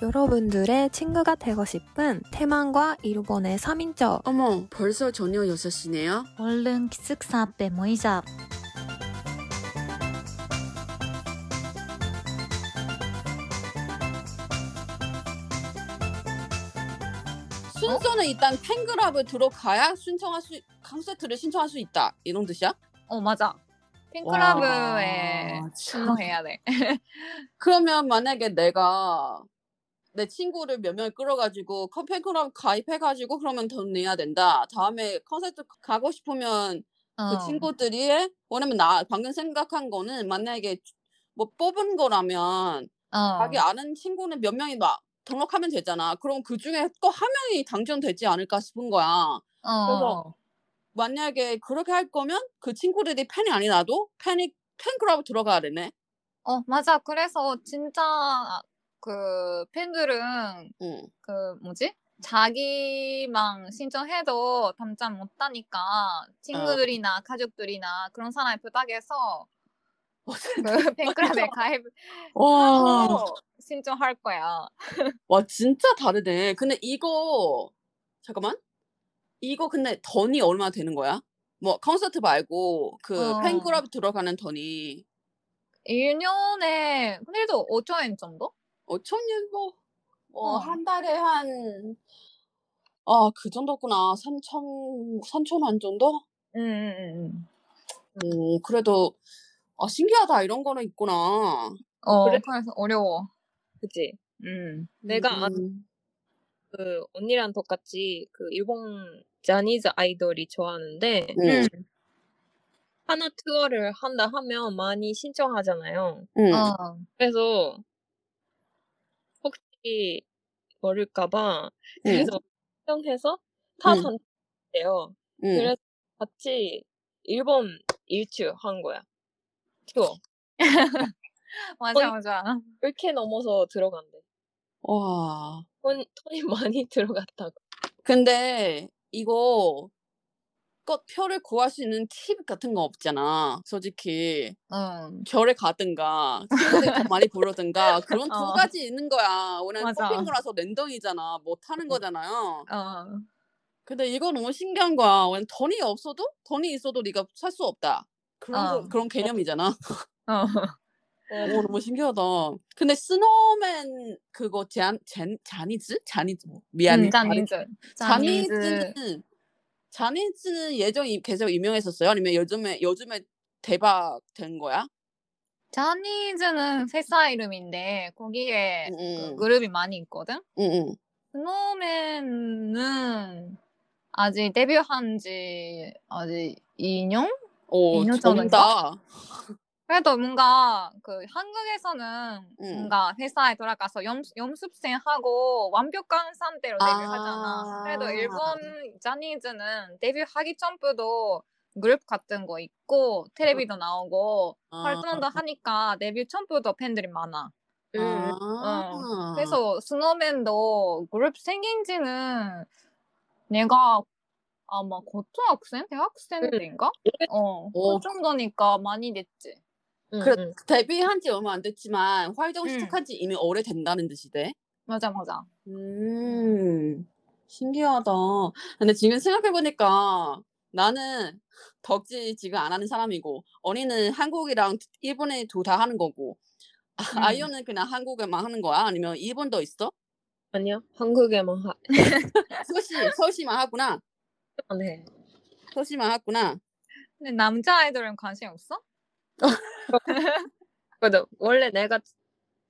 여러분들의 친구가 되고 싶은 태만과 일본의 3인조 어머, 벌써 저녁 6시네요? 얼른 기숙사 앞에 모이자. 순서는 일단 팬클럽을 들어가야 신청할 수, 콘서트를 신청할 수 있다. 이런 뜻이야? 어 맞아. 팬클럽에 참. 신청해야 돼. 그러면 만약에 내가 내 친구를 몇 명을 끌어가지고 컴- 팬 클럽 가입해가지고 그러면 돈 내야 된다. 다음에 콘서트 가고 싶으면 그 어. 친구들이 왜냐면 나 방금 생각한 거는 만약에 뭐 뽑은 거라면 어. 자기 아는 친구는 몇 명이 막 등록하면 되잖아. 그럼 그 중에 또 한 명이 당첨되지 않을까 싶은 거야. 어. 그래서 만약에 그렇게 할 거면 그 친구들이 팬이 아니라도 팬이 팬클럽 들어가야 되네. 어 맞아. 그래서 진짜 그 팬들은 응. 그 뭐지? 자기만 신청해도 당첨 못 따니까 친구들이나 가족들이나 그런 사람이 부탁해서 그 팬클럽에 가입하고 와, 신청할 거야. 와 진짜 다르네. 근데 이거 잠깐만. 이거 근데 돈이 얼마 되는 거야? 뭐 콘서트 말고 그 어. 팬클럽 들어가는 돈이 1년에 그래도 5천 엔 정도? 5천 원 뭐, 뭐 어. 한 달에 한 아, 그 정도구나. 3천, 3천 원 정도? 응, 응, 응. 음, 그래도, 아, 신기하다. 이런 거는 있구나. 어, 그래? 그래? 서 어려워. 그치? 음. 내가 아는 음, 그 언니랑 똑같이 그 일본 자니즈 아이돌이 좋아하는데 음, 하나 투어를 한다 하면 많이 신청하잖아요. 음. 어. 그래서 혹시 모를까봐 그래서 신청해서 다 음. 당첨돼요. 음. 그래서 같이 일본 일주 한 거야. 투어. 맞아, 맞아. 이렇게 넘어서 들어간대. 와. 돈, 돈이 많이 들어갔다고. 근데 이거 꼭 표를 구할 수 있는 팁 같은 거 없잖아. 솔직히 응. 결에 가든가 친구들이 더 많이 부르든가 그런 두 어. 가지 있는 거야. 왜냐면. 뽑힌 거라서 랜덤이잖아. 못 하는 거잖아요. 어. 근데 이거 너무 신기한 거야. 왜냐면 돈이 없어도 돈이 있어도 네가 살 수 없다. 그런 어. 거, 그런 개념이잖아. 어. 오 너무 신기하다. 근데 Snow Man 그거 잔, 잔 Johnny's? Johnny's 뭐 미안해. 음. Johnny's. Johnny's는 Johnny's는 예전에 계속 유명했었어요? 아니면 요즘에 요즘에 대박 된 거야? Johnny's는 회사 이름인데 거기에 응, 그 응, 그룹이 많이 있거든. 응, Snow Man은 아직 데뷔한 지 아직 2년? 오, 2년 정다. 그래도 뭔가 그 한국에서는 응. 뭔가 회사에 돌아가서 연, 연습생 하고 완벽한 상태로 아. 데뷔하잖아. 그래도 일본 자니즈는 데뷔하기 전부터 그룹 같은 거 있고 텔레비도 나오고 아. 활동도 하니까 데뷔 전부터 팬들이 많아. 음. 아. 그래서 스노맨도 그룹 생긴 지는 내가 아마 고등학생? 대학생 응. 때인가? 어, 오. 그 정도니까 많이 됐지. 그래 응. 데뷔한 지 얼마 안 됐지만 활동 응. 시작한 지 이미 오래 된다는 뜻이대. 맞아, 맞아. 음, 신기하다. 근데 지금 생각해 보니까 나는 덕지 지금 안 하는 사람이고, 언니는 한국이랑 일본에 둘 다 하는 거고, 아, 음. 아이언은 그냥 한국에만 하는 거야? 아니면 일본도 있어? 아니야. 한국에만 하. 서시, 서시만 하구나. 네. 서시만 하구나. 근데 남자 아이돌은 관심 없어? 그래도 원래 내가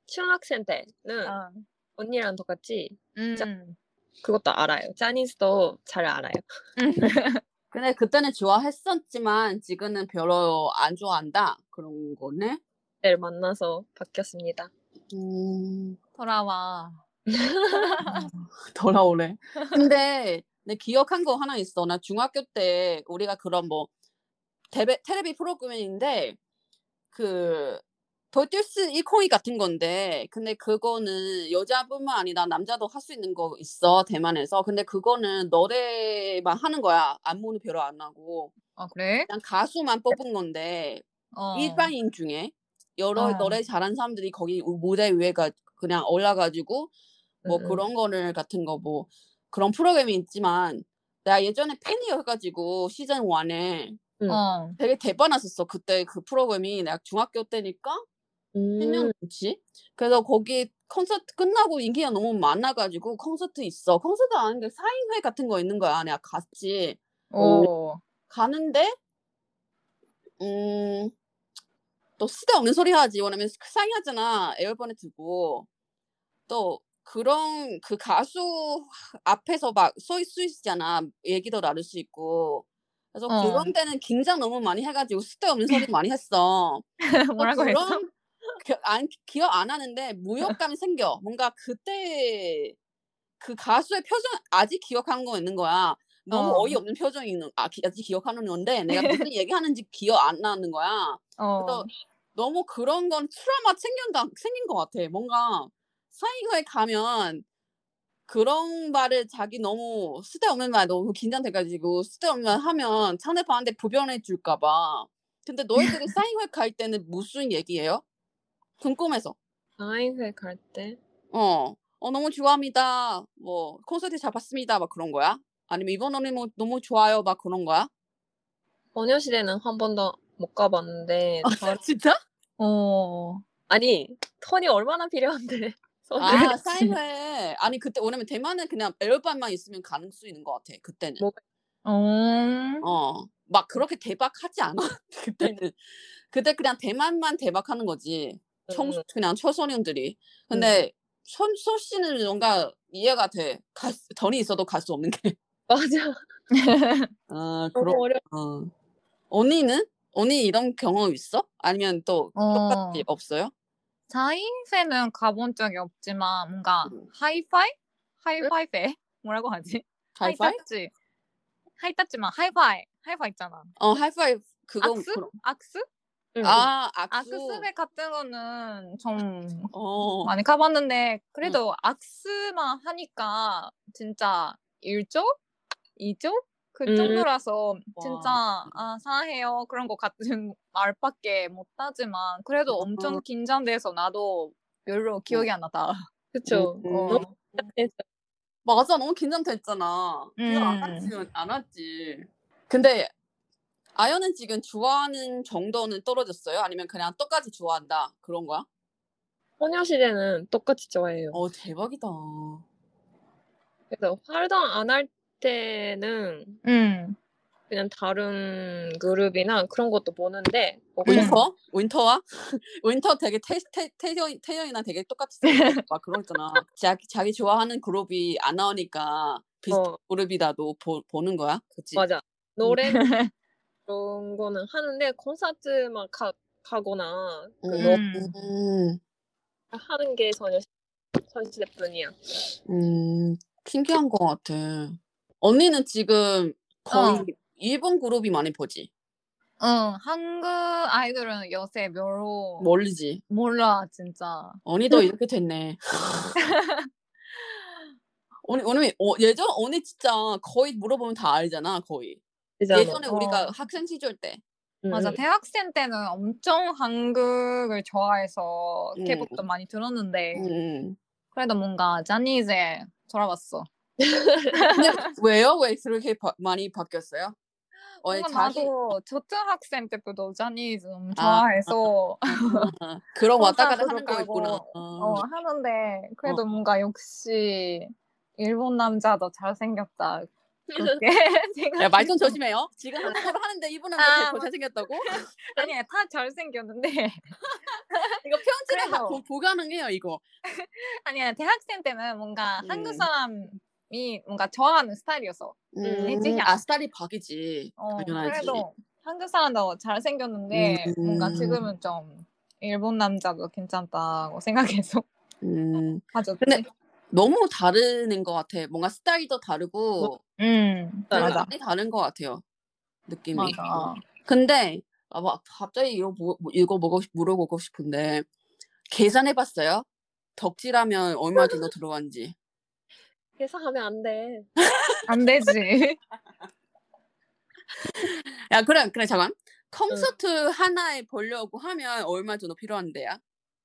중학생 때는 어. 언니랑 똑같이 음. 그것도 알아요. 짜니스도 잘 알아요. 근데 그때는 좋아했었지만 지금은 별로 안 좋아한다. 그런 거네. 를 만나서 바뀌었습니다. 음, 돌아와. 돌아오래. 근데 내 기억한 거 하나 있어. 나 중학교 때 우리가 그런 뭐 테레, 테레비 프로그램인데 그 돌듀스 이코이 같은 건데 근데 그거는 여자뿐만 아니라 남자도 할 수 있는 거 있어 대만에서 근데 그거는 노래만 하는 거야 안무는 별로 안 하고 아, 그래? 그냥 가수만 뽑은 건데 어. 일반인 중에 여러 어. 노래 잘하는 사람들이 거기 무대 위에 가 그냥 올라가지고 뭐 음, 음. 그런 거를 같은 거 뭐 그런 프로그램이 있지만 내가 예전에 팬이어가지고 시즌 1에 음. 어. 되게 대박 났었어. 그때 그 프로그램이 내가 중학교 때니까 10년 음, 넘지. 그래서 거기 콘서트 끝나고 인기가 너무 많아가지고 콘서트 있어. 콘서트 아닌 게 사인회 같은 거 있는 거야. 내가 갔지. 오. 가는데 음. 또 쓸데없는 소리 하지. 왜냐면 사인하잖아. 에어컨에 두고. 또 그런 그 가수 앞에서 막 서 있을 수 있잖아. 얘기도 나눌 수 있고. 그래서 어. 그런 때는 긴장 너무 많이 해가지고 쓸데없는 소리 많이 했어. 또 뭐라고 했어? 그런 그, 안, 기억 안 하는데 무력감이 생겨. 뭔가 그때 그 가수의 표정 아직 기억하는 거 있는 거야. 너무 어. 어. 이없는 표정이 있는 아, 기- 아직 기억하는 건데 내가 무슨 얘기하는지 기억 안 나는 거야. 어. 그래서 너무 그런 건 트라우마 생긴다 생긴 것 같아. 뭔가 사이거에 가면 그런 말을 자기 너무 쓸데없는 말 너무 긴장돼가지고 쓸데없는 말 하면 상대방한테 불편해 줄까봐. 근데 너희들이 사이거에 갈 때는 무슨 얘기예요? 궁금해서. 사인회 갈 때. 어, 어 너무 좋아합니다. 뭐 콘서트 잘 봤습니다. 막 그런 거야? 아니면 이번 노래 뭐 너무 좋아요. 막 그런 거야? 소녀시대는 한 번도 못 가봤는데. 다- 진짜? 어. 아니, 턴이 얼마나 필요한데. 아 사이회 아니 그때 왜냐면 대만은 그냥 앨범만 있으면 가는 수 있는 것 같아 그때는. 뭐- 어. 어. 막 그렇게 대박하지 않아 그때는. 그때 그냥 대만만 대박하는 거지. 청 음. 그냥 초소년들이. 근데 손 소씨는 뭔가 이해가 돼. 가, 돈이 있어도 갈 수 없는 게. 맞아. 아 그럼 어려. 어. 언니는? 언니 이런 경험 있어? 아니면 또 어. 똑같이 없어요 자인회는 가본 적이 없지만 뭔가 음. 하이파이? 하이파이페? 뭐라고 하지? 하이파이 하이타치. 하이타치만 하이파이. 하이파이 있잖아. 어 하이파이 그거 악수? 그럼- 악수? 응. 아 악수 악수회 같은 거는 좀 어 많이 가봤는데 그래도 악수만 하니까 진짜 1조? 2조? 그 음. 정도라서 와. 진짜 아 사랑해요 그런 거 같은 말밖에 못 하지만 그래도 어. 엄청 긴장돼서 나도 별로 기억이 안 나다. 그쵸. 음. 어. 맞아 너무 긴장됐잖아. 기억 안 음. 났지 안 왔지. 근데 아연은 지금 좋아하는 정도는 떨어졌어요? 아니면 그냥 똑같이 좋아한다 그런 거야? 소녀시대는 똑같이 좋아해요. 어 대박이다. 그래서 활동 안 할 때는 음. 그냥 다른 그룹이나 그런 것도 보는데 뭐 음. 윈터? 윈터와? 윈터 되게 태, 태, 태연, 태연이랑 되게 똑같이. 막 그런 거 있잖아. 자기, 자기 좋아하는 그룹이 안 나오니까 비슷한 어. 그룹이라도 보, 보는 거야? 그치? 맞아. 노래 그런 거는 하는데 콘서트만 가, 가거나 그 음. 너 음, 하는 게 소녀 소녀시대뿐이야. 음, 신기한 것 같아. 언니는 지금 거의 어. 일본 그룹이 많이 보지? 응, 한국 아이돌은 요새 별로 모르지? 몰라 진짜. 언니도 이렇게 됐네. 언니, 언니, 어, 예전 언니 진짜 거의 물어보면 다 알잖아, 거의. 그잖아. 예전에 우리가 어. 학생 시절 때. 음, 맞아 음. 대학생 때는 엄청 한국을 좋아해서 음. K-pop도 많이 들었는데 음. 그래도 뭔가 자니이제 돌아봤어. 왜요? 왜 그렇게 바, 많이 바뀌었어요? 언니 뭔가 자기 나도 초등 학생 때부터 자니이즈 너무 아, 좋아해서 아, 그런 왔다 갔다 하는 거 있구나. 어, 어. 하는데 그래도 뭔가 역시 일본 남자도 잘생겼다. 야, 말 좀 조심해요. 지금 한국어로 하는데 이분은 아, 더 잘생겼다고? 아니야 다 잘생겼는데 이거 편지를 그래도. 하- 보- 불가능해요, 이거. 아니야 대학생 때는 뭔가 음. 한국 사람 이 뭔가 좋아하는 스타일이었어. 음, 아, 스타일이 바뀌지. 어, 당연하지. 그래도 한국 사람도 잘생겼는데 음. 뭔가 지금은 좀 일본 남자도 괜찮다고 생각해서 음, 가졌지. 근데 너무 다른 것 같아. 뭔가 스타일도 다르고 음 되게 맞아 많이 다른 것 같아요. 느낌이. 맞아. 근데 아, 막 갑자기 이거, 뭐, 뭐- 이거 싶- 물어보고 싶은데 계산해봤어요? 덕질하면 얼마 정도 들어간지. 계산하면 안 돼. 안 되지. 야 그래 그래 잠깐. 콘서트 하나에 보려고 하면 얼마 정도 필요한데야?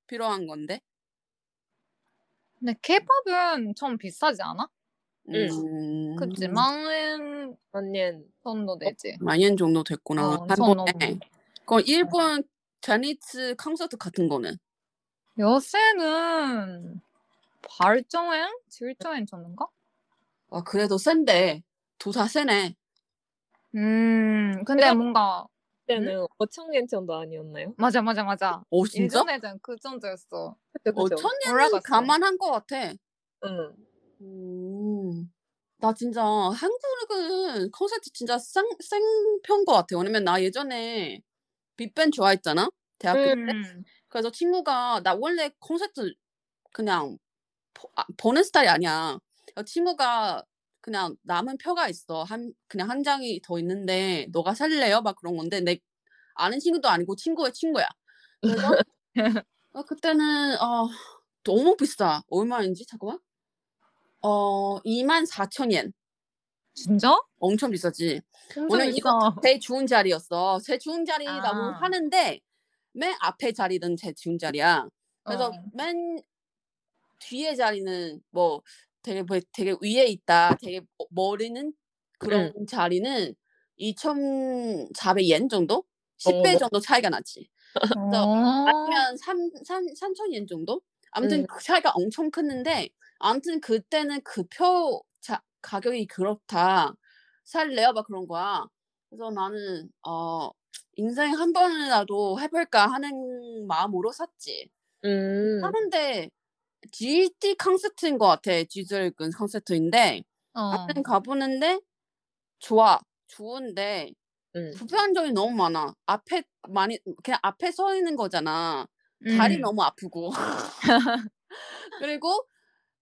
필요한 건데? 근데 케이팝은 좀 비싸지 않아? 음. 그치 만엔 만년 정도 되지. 만엔 정도 됐구나. 어, 한전 번에. 그 일본 자니츠 콘서트 같은 거는 요새는 8조엔? 7조엔 정도인가? 아 그래도 센데 도사 세네. 음, 근데 뭔가 때는 5천엔 정도 아니었나요? 맞아 맞아 맞아. 오 진짜? 예전에는 그 정도였어. 그쵸 어 그쵸. 천년은 올라갔어. 가만한 것 같아. 응. 음. 나 진짜 한국은 콘서트 진짜 생, 생편 것 같아. 왜냐면 나 예전에 빅밴 좋아했잖아. 대학교 때. 음. 그래서 친구가 나 원래 콘서트 그냥 보, 아, 보는 스타일이 아니야. 그래서 친구가 그냥 남은 표가 있어. 한 그냥 한 장이 더 있는데 너가 살래요? 막 그런 건데 내 아는 친구도 아니고 친구의 친구야. 그래서 어, 그때는 어 너무 비싸. 얼마인지 잠깐만. 어 2만 4천 엔. 진짜? 엄청 비싸지. 오늘 이거. 제일 좋은 자리였어. 제일 좋은 자리라고 아. 하는데 맨 앞에 자리는 제일 좋은 자리야. 그래서 어. 맨 뒤에 자리는 뭐 되게 뭐 되게 위에 있다. 되게 어- 머리는 그런 자리는 2,400엔 정도? 10배 어. 정도 차이가 나지. 어. 아니면 3, 3, 3,000엔 정도? 아무튼 음. 그 차이가 엄청 크는데 아무튼 그때는 그 표 가격이 그렇다. 살래요? 막 그런 거야. 그래서 나는 어 인생에 한 번이라도 해볼까 하는 마음으로 샀지. 음. 하는데 GT 콘서트인 것 같아. 지즐근 콘서트인데 어. 아무튼 가보는데 좋아. 좋은데 음. 불편한 점이 너무 많아. 앞에 많이 그냥 앞에 서 있는 거잖아. 다리 음. 너무 아프고 그리고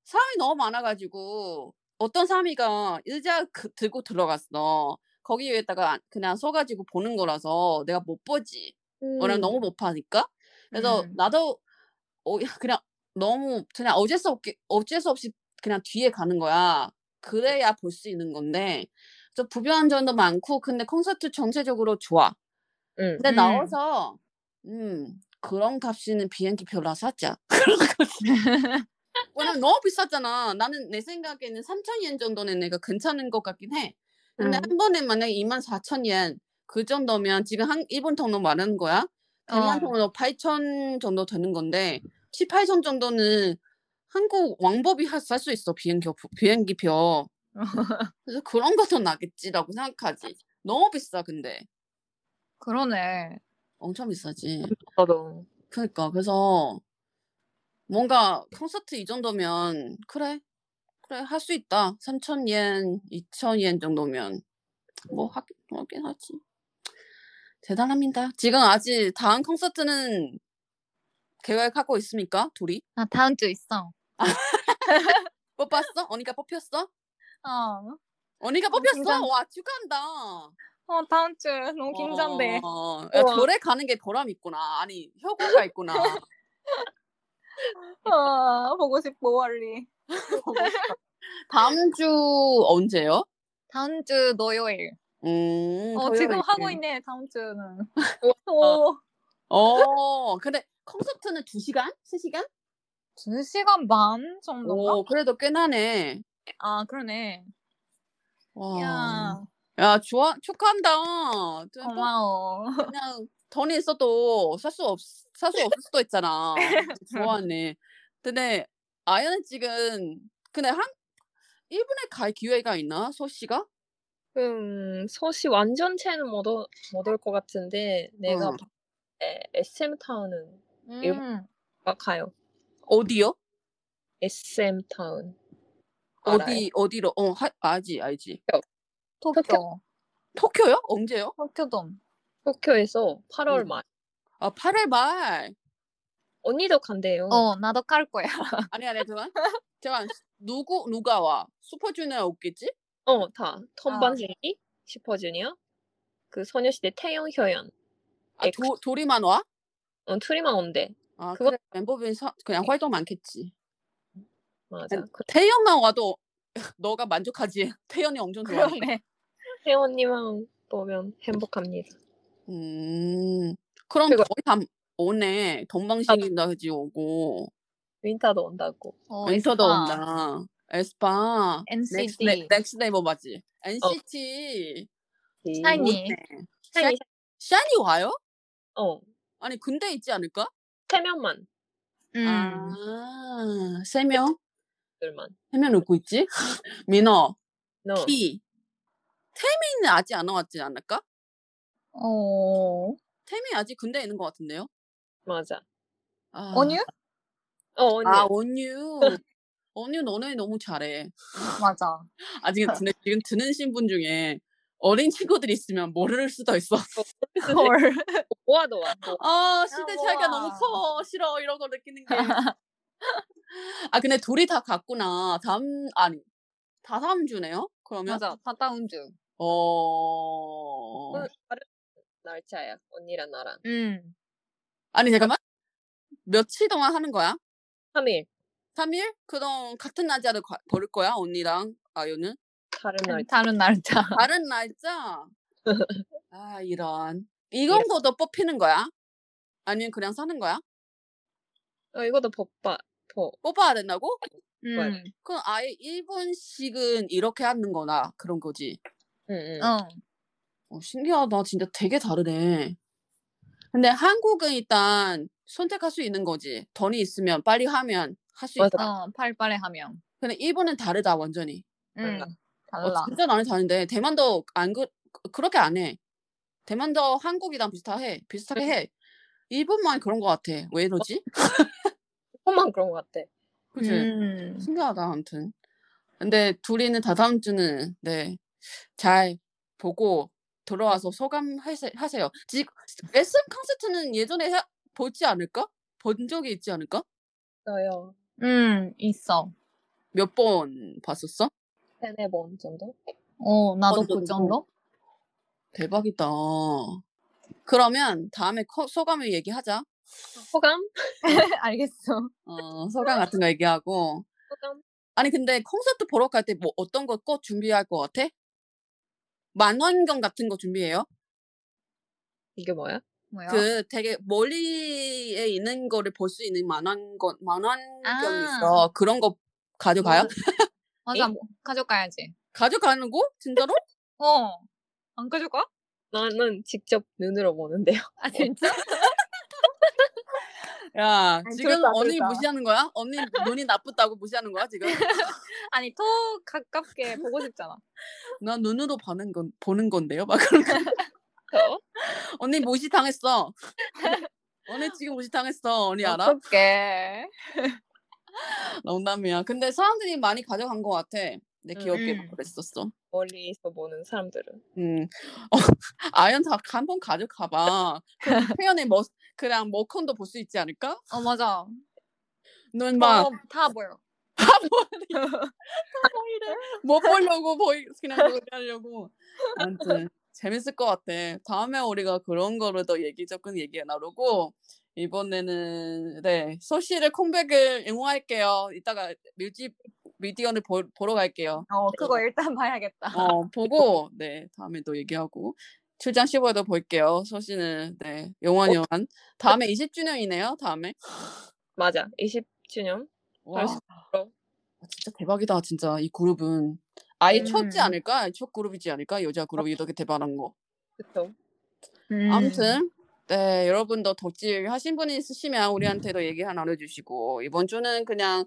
사람이 너무 많아가지고 어떤 사람이가 의자 그- 들고 들어갔어. 거기 위에다가 그냥 서가지고 보는 거라서 내가 못 보지. 음. 너무 못 파니까. 그래서 음. 나도 어, 그냥 너무 그냥 어쩔 수 없게 어쩔 수 없이 그냥 뒤에 가는 거야. 그래야 볼 수 있는 건데. 저 불편한 점도 많고 근데 콘서트 전체적으로 좋아. 음. 근데 음. 나와서 음 그런 값이는 비행기 표라 사자. 왜냐면 너무 비쌌잖아. 나는 내 생각에는 3,000엔 정도는 내가 괜찮은 것 같긴 해. 근데 음. 한 번에 만약에 24,000엔 그 정도면 지금 한 일본 돈으로 말하는 거야. 대만 어. 돈으로 8,000 정도 되는 건데 18,000 정도는 한국 왕복이 살 수 있어 비행기 표. 비행기 표. 그래서 그런 것도 나겠지라고 생각하지. 너무 비싸 근데 그러네. 엄청 비싸지. 저도. 그러니까 그래서 뭔가 콘서트 이 정도면 그래 그래 할 수 있다 3,000엔 2,000엔 정도면 뭐 하긴 하긴 하지 대단합니다 지금 아직 다음 콘서트는 계획하고 있습니까 둘이 나 다음 주 있어. 뽑았어 언니가 뽑혔어 어. 언니가 어, 뽑혔어 긴장- 와 축하한다 어 다음 주 너무 긴장돼. 어, 야, 우와. 절에 가는 게 보람 있구나 아니 효과가 있구나 아 보고 싶어 빨리. 다음 주 언제요 다음 주 토요일. 음 어 지금. 하고 있네 다음 주는. 오. 어, 근데 콘서트는 2시간? 3시간? 두 시간 반 정도인가? 오, 그래도 꽤 나네. 아 그러네. 와. 야 야, 좋아, 축하한다. 좀 고마워. 그냥 돈이 있어도 살 수 없, 살 수 없을 수도 있잖아. 좋아하네. 근데 아연은 지금, 근데 한, 일본에 갈 기회가 있나? 소씨가? 음, 서시 완전체는 못올 것 같은데 내가 응. 봤을 때 SM 타운은 음. 가요. 어디요? SM 타운. 알아요? 어디, 어디로? 어, 하, 알지, 알지. 도쿄. 도쿄요? 언제요? 도쿄돔. 도쿄에서 8월 응. 말. 아, 8월 말. 언니도 간대요. 어 나도 갈 거야. 아니, 아니, 잠깐. 잠깐, 누구, 누가 와? 슈퍼주니어 없겠지? 어, 다. 톰반세기, 슈퍼주니어, 그 소녀시대 태영, 효연. 아. 도, 도리만 와? 어, 트리만 온대. 아, 그거- 그래. 멤버들이 사- 그냥 활동 많겠지. 맞아. 그 태연만 와도 너가 만족하지. 태연이 엄청 좋아해. 그러네. 태연님만 보면 행복합니다. 음, 그럼 그거- 거의 다 오네. 동방신기까지 오고. 윈터도 온다고. 어, 윈터도 에스파. 온다. 에스파. NCT. 넥스, 넥스 네이버 맞지? NCT. 샤이니. 오네. 샤이니, 샤니 와요? 어. 아니 군대 있지 않을까? 세 명만. 음. 아, 세 명? 들만. 세명 웃고 있지? 민어, 너. 키. 태민은 아직 안 나왔지 않을까? 어. 태민이 아직 군대에 있는 것 같은데요? 맞아. 아, 언유? 어, 언니. 아, 원유. 원유 너네 너무 잘해. 맞아. 아직 근데 지금 듣는 신분 중에 어린 친구들이 있으면 모를 수도 있어. 헐. 모아도 와. 뭐. 아, 시대 차이가 너무. 커. 싫어. 이런 거 느끼는 게. 아, 근데 둘이 다 갔구나. 다음, 아니, 다 다음 주네요? 그러면? 맞아. 다다운 주. 어. 어, 다른 날짜야. 언니랑 나랑. 음. 아니, 잠깐만. 며칠 동안 하는 거야? 3일. 3일? 그럼 같은 날짜를 가- 벌을 거야? 언니랑 아유는? 다른 날. 다른 날짜. 다른 날짜? 아, 이런. 것도 뽑히는 거야? 아니면 그냥 사는 거야? 어, 이것도 법바. 법. 뽑아야 된다고? 음. 그럼 아예 1분씩은 이렇게 하는 거나 그런 거지. 응, 응. 어. 어, 신기하다. 진짜 되게 다르네. 근데 한국은 일단 선택할 수 있는 거지. 돈이 있으면 빨리 하면 할 수. 있다. 어. 팔팔에 하면. 근데 일본은 다르다, 완전히. 음. 달라. 달라. 어, 진짜 나는 다른데 대만도 안 그, 그렇게 안 해. 대만도 한국이랑 비슷해. 비슷하게 해. 일본만 그런 거 같아. 왜 이러지? 조금만 그런 것 같아. 그치? 음. 신기하다, 아무튼. 근데 둘이는 다 다음 주는, 네, 잘 보고 들어와서 소감 하세, 하세요. 지금, SM 콘서트는 예전에 해, 보지 않을까? 본 적이 있지 않을까? 저요. 음. 있어. 몇 번 봤었어? 세네 번 정도? 어. 나도. 그 정도? 대박이다. 그러면 다음에 커- 소감을 얘기하자. 호감? 알겠어. 어, 소감 같은 거 얘기하고. 호감? 아니, 근데 콘서트 보러 갈 때 뭐 어떤 거 꼭 준비할 것 같아? 만원경 같은 거 준비해요? 이게 뭐야? 뭐야? 그 되게 멀리에 있는 거를 볼 수 있는 만원경, 만원경이 아. 있어. 그런 거 가져가요? 맞아. 에? 뭐, 가져가야지. 가져가는 거? 진짜로? 어. 안 가져가? 나는 직접 눈으로 보는데요. 아 진짜? 야, 아니, 지금 언니. 무시하는 거야? 언니 눈이 나쁘다고 무시하는 거야, 지금? 아니 더 가깝게 보고 싶잖아. 나 눈으로 보는 건, 보는 건데요? 막 그런 거. 어? 언니 무시 당했어. 언니 지금 무시 당했어. 언니 알아? 어떡해. 농담이야. 근데 사람들이 많이 가져간 것 같아. 내 음. 기억에 음. 그랬었어. 멀리서 보는 사람들은. 음. 어, 아연 다 한번 가져가봐. 그 태연의 뭐 그냥 머컨도 볼 수 있지 않을까? 어 맞아. 넌막 어, 다 보여. 뭐 보려고 보이 그냥 그거 하려고. 아무튼 재밌을 것 같아. 다음에 우리가 그런 거를 더 얘기 조금 얘기 나누고 이번에는 네 소시의 컴백을 응원할게요. 이따가 뮤직 미디어를 보, 보러 갈게요. 어 그거 일단 봐야겠다. 어 보고 네 다음에 또 얘기하고 출장 15에도 볼게요. 소시는 네 영원 영원. 다음에 20주년이네요. 다음에 맞아. 20주년? 와. 아, 진짜 대박이다 진짜 이 그룹은 아예 첫지 음. 않을까? 첫 그룹이지 않을까? 여자 그룹이 이렇게 대박난 거. 그쵸. 음. 아무튼 네 여러분도 덕질 하신 분이 있으시면 우리한테도 얘기 하나 나눠주시고 이번 주는 그냥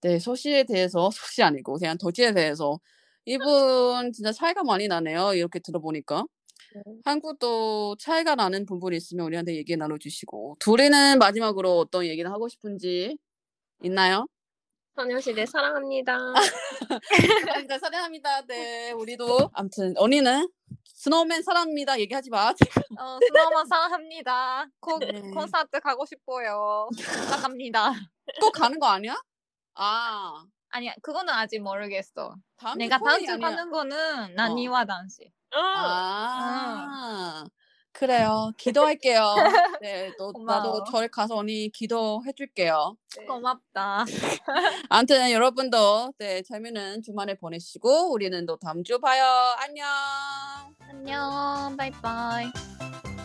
네 소시에 대해서 소시 아니고 그냥 덕질에 대해서 이분 진짜 차이가 많이 나네요 이렇게 들어보니까 네. 한국도 차이가 나는 부분이 있으면 우리한테 얘기 나눠주시고 둘이는 마지막으로 어떤 얘기를 하고 싶은지 있나요? 소녀시대 사랑합니다. 사랑합니다 사랑합니다 네 우리도 아무튼 언니는 Snow Man 사랑합니다 얘기하지 마 어, Snow Man 사랑합니다. 꼭 네. 콘서트 가고 싶어요. 부탁합니다. 꼭 가는 거 아니야? 아 아니야, 그거는 아직 모르겠어. 다음 주 내가 다음 주 아니라- 가는 거는 나니와 단시. 어. 아, 그래요. 기도할게요. 네, 또 나도. 저희 가서 언니 기도해 줄게요. 고맙다. 아무튼 여러분도 네, 재미있는 주말에 보내시고 우리는 또 다음 주 봐요. 안녕. 안녕, 바이바이.